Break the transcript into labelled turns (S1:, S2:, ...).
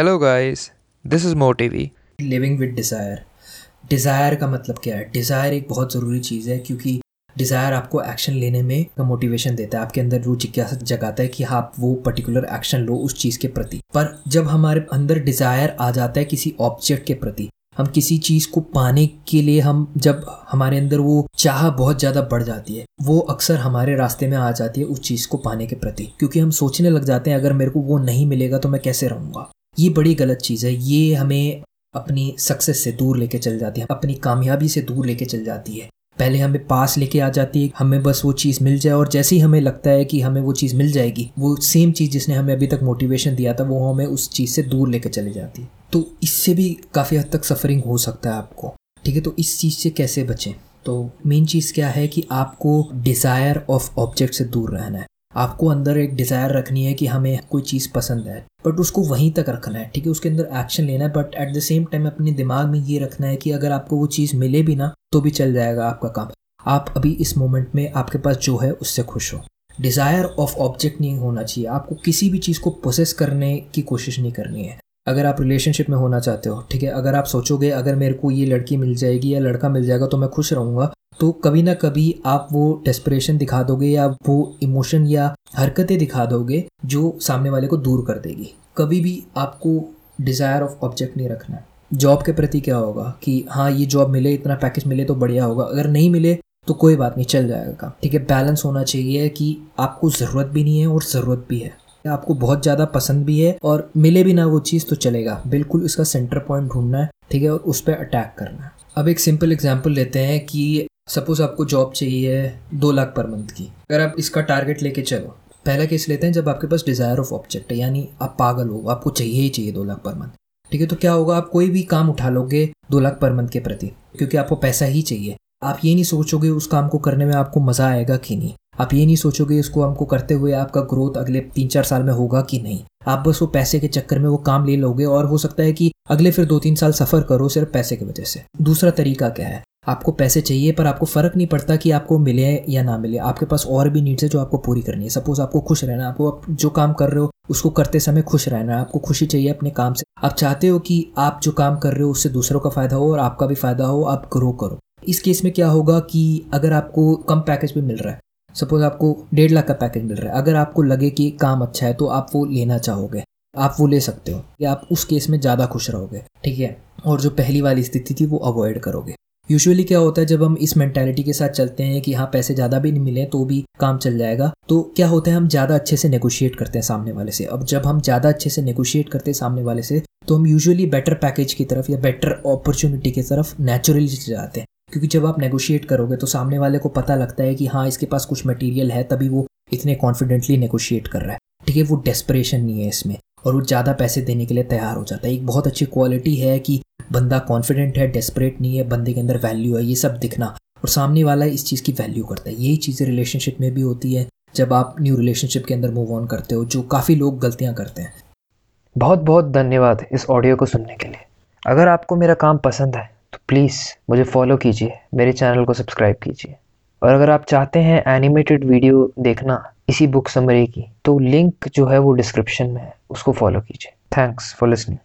S1: Hello guys, this is MoTV.
S2: Living with desire desire का मतलब क्या है? डिज़ायर एक बहुत ज़रूरी चीज़ है क्योंकि डिज़ायर आपको एक्शन लेने में का मोटिवेशन देता है। आपके अंदर वो जिज्ञासा जगाता है कि आप वो पर्टिकुलर एक्शन लो उस चीज़ के प्रति। पर जब हमारे अंदर डिज़ायर आ जाता है किसी ऑब्जेक्ट के प्रति हम किसी चीज़ को पाने के लिए हम जब हमारे अंदर वो चाह बहुत ज़्यादा बढ़ जाती है वो अक्सर हमारे रास्ते में आ जाती है उस चीज़ को पाने के प्रति। क्योंकि हम सोचने लग जाते हैं अगर मेरे को वो नहीं मिलेगा तो मैं कैसे रहूँगा? ये बड़ी गलत चीज़ है। ये हमें अपनी सक्सेस से दूर लेके चल जाती है। अपनी कामयाबी से दूर लेके चल जाती है। पहले हमें पास लेके आ जाती है। हमें बस वो चीज़ मिल जाए और जैसे ही हमें लगता है कि हमें वो चीज़ मिल जाएगी, वो सेम चीज़ जिसने हमें अभी तक मोटिवेशन दिया था, वो हमें उस चीज़ से दूर लेके चली जाती है। तो इससे भी काफ़ी हद तक सफरिंग हो सकता है आपको। ठीक है तो इस चीज़ से कैसे बचें? तो मेन चीज़ क्या है कि आपको डिज़ायर ऑफ़ ऑब्जेक्ट से दूर रहना है। आपको अंदर एक डिज़ायर रखनी है कि हमें कोई चीज़ पसंद है बट उसको वहीं तक रखना है, ठीक है? उसके अंदर एक्शन लेना है but at the same time अपने दिमाग में ये रखना है कि अगर आपको वो चीज़ मिले भी ना तो भी चल जाएगा आपका काम। आप अभी इस मोमेंट में आपके पास जो है, उससे खुश हो। डिज़ायर ऑफ़ ऑब्जेक्ट नहीं होना चाहिए। आपको किसी भी चीज़ को प्रोसेस करने की कोशिश नहीं करनी है। अगर आप रिलेशनशिप में होना चाहते हो, ठीक है? अगर आप सोचोगे, अगर मेरे को ये लड़की मिल जाएगी या लड़का मिल जाएगा तो मैं खुश रहूँगा तो कभी ना कभी आप वो डेस्परेशन दिखा दोगे या वो इमोशन या हरकतें दिखा दोगे जो सामने वाले को दूर कर देगी। कभी भी आपको डिज़ायर ऑफ़ ऑब्जेक्ट नहीं रखना जॉब के प्रति क्या होगा कि हाँ ये जॉब मिले, इतना पैकेज मिले तो बढ़िया होगा। अगर नहीं मिले तो कोई बात नहीं, चल जाएगा काम। ठीक है बैलेंस होना चाहिए कि आपको ज़रूरत भी नहीं है और ज़रूरत भी है। आपको बहुत ज़्यादा पसंद भी है और मिले भी ना वो चीज़ तो चलेगा। बिल्कुल उसका सेंटर पॉइंट ढूंढना है, ठीक है, और उस पर अटैक करना है। अब एक सिंपल एग्ज़ाम्पल लेते हैं कि सपोज़ आपको जॉब चाहिए दो लाख पर मंथ की। अगर आप इसका टारगेट लेके चलो, पहला केस लेते हैं जब आपके पास डिज़ायर ऑफ़ ऑब्जेक्ट है, यानी आप पागल हो, आपको चाहिए ही चाहिए दो लाख पर मंथ ठीक है तो क्या होगा, आप कोई भी काम उठा लोगे दो लाख पर मंथ के प्रति, क्योंकि आपको पैसा ही चाहिए। आप ये नहीं सोचोगे उस काम को करने में आपको मज़ा आएगा कि नहीं। आप ये नहीं सोचोगे इसको हमको करते हुए आपका ग्रोथ अगले तीन चार साल में होगा कि नहीं। आप बस वो पैसे के चक्कर में वो काम ले लोगे और हो सकता है कि अगले फिर दो तीन साल सफ़र करो सिर्फ़ पैसे की वजह से। दूसरा तरीका क्या है? आपको पैसे चाहिए, पर आपको फ़र्क नहीं पड़ता कि आपको मिले या ना मिले। आपके पास और भी नीड्स है जो आपको पूरी करनी है। सपोज़ आपको खुश रहना आपको आप जो काम कर रहे हो, उसको करते समय खुश रहना है। आपको खुशी चाहिए अपने काम से। आप चाहते हो कि आप जो काम कर रहे हो, उससे दूसरों का फ़ायदा हो और आपका भी फ़ायदा हो, आप ग्रो करो। इस केस में क्या होगा कि अगर आपको कम पैकेज भी मिल रहा है सपोज़ आपको डेढ़ लाख का पैकेज मिल रहा है, अगर आपको लगे कि काम अच्छा है तो आप वो लेना चाहोगे। आप वो ले सकते हो। या आप उस केस में ज़्यादा खुश रहोगे, ठीक है? और जो पहली वाली स्थिति थी, वो अवॉइड करोगे। यूजुअली क्या होता है, जब हम इस मेंटालिटी के साथ चलते हैं कि हाँ पैसे ज़्यादा भी नहीं मिले तो भी काम चल जाएगा तो क्या होता है, हम ज़्यादा अच्छे से नेगोशिएट करते हैं सामने वाले से। अब जब हम ज़्यादा अच्छे से नेगोशिएट करते हैं सामने वाले से तो हम यूजुअली बेटर पैकेज की तरफ़ या बेटर अपॉर्चुनिटी की तरफ़ नेचुरली जाते हैं। क्योंकि जब आप नेगोशिएट करोगे तो सामने वाले को पता लगता है कि हाँ इसके पास कुछ मटेरियल है, तभी वो इतने कॉन्फिडेंटली नेगोशिएट कर रहा है। ठीक है, वो डेस्परेशन नहीं है इसमें, और वो ज़्यादा पैसे देने के लिए तैयार हो जाता है। एक बहुत अच्छी क्वालिटी है कि बंदा कॉन्फिडेंट है डेस्परेट नहीं है, बंदे के अंदर वैल्यू है, ये सब दिखना। और सामने वाला इस चीज़ की वैल्यू करता है। यही चीज़ें रिलेशनशिप में भी होती है, जब आप न्यू रिलेशनशिप के अंदर मूव ऑन करते हो, जो काफ़ी लोग गलतियाँ करते हैं।
S1: बहुत बहुत धन्यवाद इस ऑडियो को सुनने के लिए। अगर आपको मेरा काम पसंद है तो प्लीज़ मुझे फॉलो कीजिए, मेरे चैनल को सब्सक्राइब कीजिए। और अगर आप चाहते हैं एनिमेटेड वीडियो देखना इसी बुक समरी की तो लिंक जो है वो डिस्क्रिप्शन में है, उसको फॉलो कीजिए। Thanks for listening